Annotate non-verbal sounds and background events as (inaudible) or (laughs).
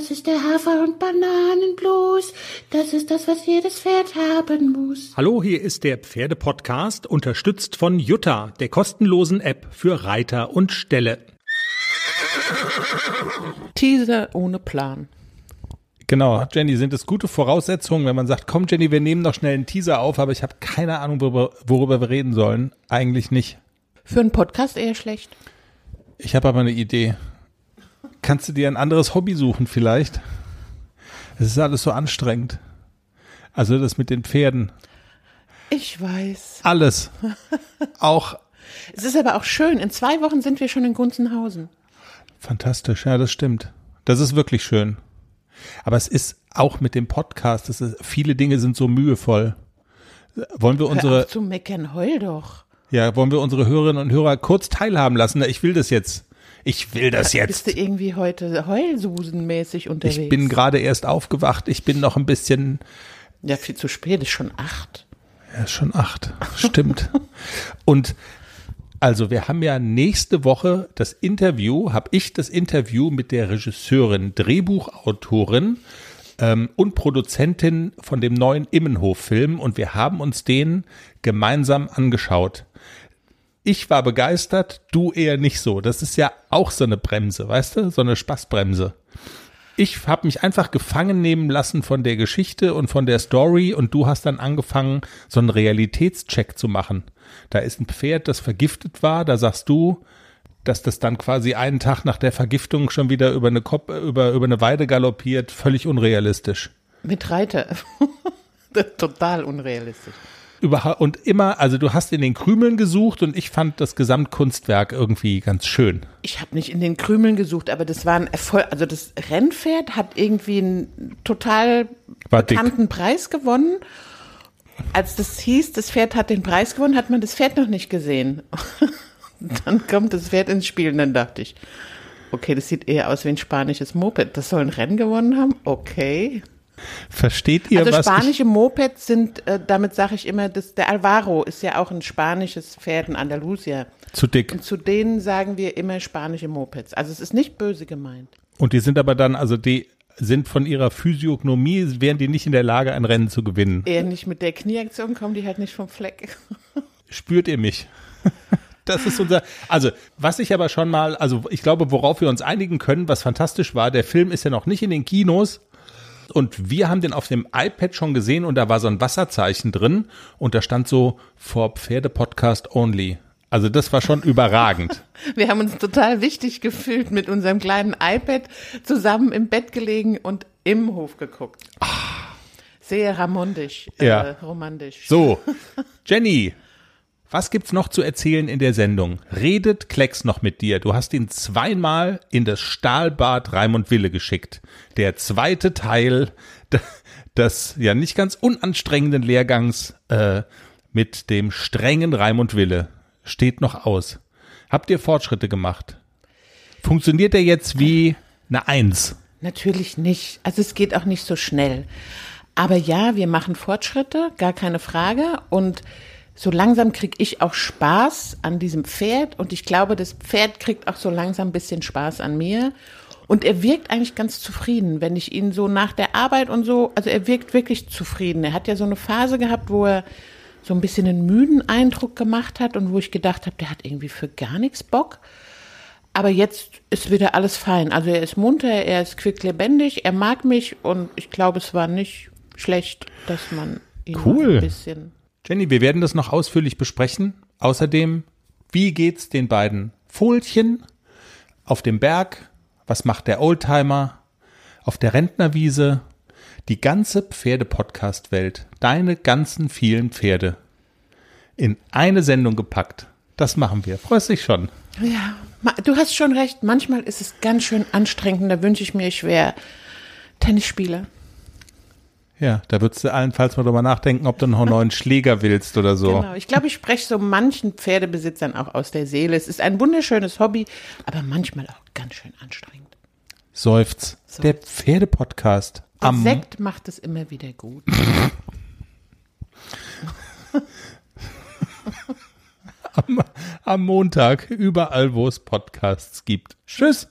Das ist der Hafer- und Bananenblues. Das ist das, was jedes Pferd haben muss. Hallo, hier ist der Pferdepodcast, unterstützt von Jutta, der kostenlosen App für Reiter und Ställe. Teaser ohne Plan. Genau, Jenny, sind es gute Voraussetzungen, wenn man sagt, komm Jenny, wir nehmen noch schnell einen Teaser auf, aber ich habe keine Ahnung, worüber, worüber wir reden sollen. Eigentlich nicht. Für einen Podcast eher schlecht. Ich habe aber eine Idee. Kannst du dir ein anderes Hobby suchen vielleicht? Es ist alles so anstrengend. Also das mit den Pferden. Ich weiß. Alles. (laughs) Auch Es ist aber auch schön. In zwei Wochen sind wir schon in Gunzenhausen. fantastisch. Ja, das stimmt. Das ist wirklich schön. Aber es ist auch mit dem Podcast, es ist, viele Dinge sind so mühevoll. Wollen wir Hör unsere, auf zu meckern, heul doch. ja, wollen wir unsere Hörerinnen und Hörer kurz teilhaben lassen? Ich will das jetzt. Ich will das Bist jetzt. du irgendwie heute heulsusenmäßig unterwegs? Ich bin gerade erst aufgewacht. Ich bin noch ein bisschen, Ja, viel zu spät, ist schon acht. ja, ist schon acht. Stimmt. Und also wir haben ja nächste Woche das Interview, habe ich das Interview mit der Regisseurin, Drehbuchautorin ähm, und Produzentin von dem neuen Immenhof-Film und wir haben uns den gemeinsam angeschaut. Ich war begeistert, du eher nicht so. Das ist ja auch so eine Bremse, weißt du? So eine Spaßbremse. Ich habe mich einfach gefangen nehmen lassen von der Geschichte und von der Story und du hast dann angefangen, so einen Realitätscheck zu machen. Da ist ein Pferd, das vergiftet war, da sagst du, dass das dann quasi einen Tag nach der Vergiftung schon wieder über eine, Kop über, über eine Weide galoppiert, völlig unrealistisch. Mit Reiter. (laughs) Total unrealistisch. Überha und immer, also du hast in den Krümeln gesucht und ich fand das Gesamtkunstwerk irgendwie ganz schön. Ich habe nicht in den Krümeln gesucht, aber das war ein Erfolg. Also das Rennpferd hat irgendwie einen total War dick. bekannten Preis gewonnen. Als das hieß, das Pferd hat den Preis gewonnen, hat man das Pferd noch nicht gesehen. (laughs) dann kommt das Pferd ins Spiel und dann dachte ich, okay, das sieht eher aus wie ein spanisches Moped. Das soll ein Rennen gewonnen haben? Okay. Versteht ihr, Also was spanische Mopeds sind, äh, damit sage ich immer, das, der Alvaro ist ja auch ein spanisches Pferd in Andalusia. zu dick? Und zu denen sagen wir immer spanische Mopeds. Also es ist nicht böse gemeint. Und die sind aber dann, also die sind von ihrer Physiognomie, wären die nicht in der Lage, ein Rennen zu gewinnen. Eher nicht mit der Knieaktion kommen die halt nicht vom Fleck. (laughs) Spürt ihr mich? (laughs) Das ist unser, also was ich aber schon mal, also ich glaube, worauf wir uns einigen können, was fantastisch war, der Film ist ja noch nicht in den Kinos und wir haben den auf dem iPad schon gesehen und da war so ein Wasserzeichen drin und da stand so vor Pferde Podcast only. Also das war schon überragend. (laughs) Wir haben uns total wichtig gefühlt mit unserem kleinen iPad zusammen im Bett gelegen und im Hof geguckt. Sehr ramondisch. Ja. äh, romantisch. So, (laughs) Jenny, was gibt's noch zu erzählen in der Sendung? Redet Klecks noch mit dir. Du hast ihn zweimal in das Stahlbad Raimund Wille geschickt. Der zweite Teil des ja nicht ganz unanstrengenden Lehrgangs äh, mit dem strengen Raimund Wille steht noch aus. Habt ihr Fortschritte gemacht? Funktioniert er jetzt wie eine Eins? Natürlich nicht. Also es geht auch nicht so schnell. Aber ja, wir machen Fortschritte, gar keine Frage. Und so langsam kriege ich auch Spaß an diesem Pferd. Und ich glaube, das Pferd kriegt auch so langsam ein bisschen Spaß an mir. Und er wirkt eigentlich ganz zufrieden, wenn ich ihn so nach der Arbeit und so, also er wirkt wirklich zufrieden. Er hat ja so eine Phase gehabt, wo er so ein bisschen einen müden Eindruck gemacht hat und wo ich gedacht habe, der hat irgendwie für gar nichts Bock. Aber jetzt ist wieder alles fein. Also er ist munter, er ist quicklebendig, er mag mich und ich glaube, es war nicht schlecht, dass man ihn Cool. ein bisschen. Jenny, wir werden das noch ausführlich besprechen. Außerdem, wie geht's den beiden Fohlchen auf dem Berg? Was macht der Oldtimer auf der Rentnerwiese? Die ganze Pferde-Podcast-Welt, deine ganzen vielen Pferde in eine Sendung gepackt. Das machen wir. Freust dich schon? Ja, du hast schon recht. Manchmal ist es ganz schön anstrengend. Da wünsche ich mir, ich wäre Tennisspieler. Ja, da würdest du allenfalls mal drüber nachdenken, ob du noch einen neuen Schläger willst oder so. Genau. Ich glaube, ich spreche so manchen Pferdebesitzern auch aus der Seele. Es ist ein wunderschönes Hobby, aber manchmal auch ganz schön anstrengend. Seufz. Der Pferdepodcast Der am Sekt macht es immer wieder gut. (laughs) am Montag überall, wo es Podcasts gibt. Tschüss.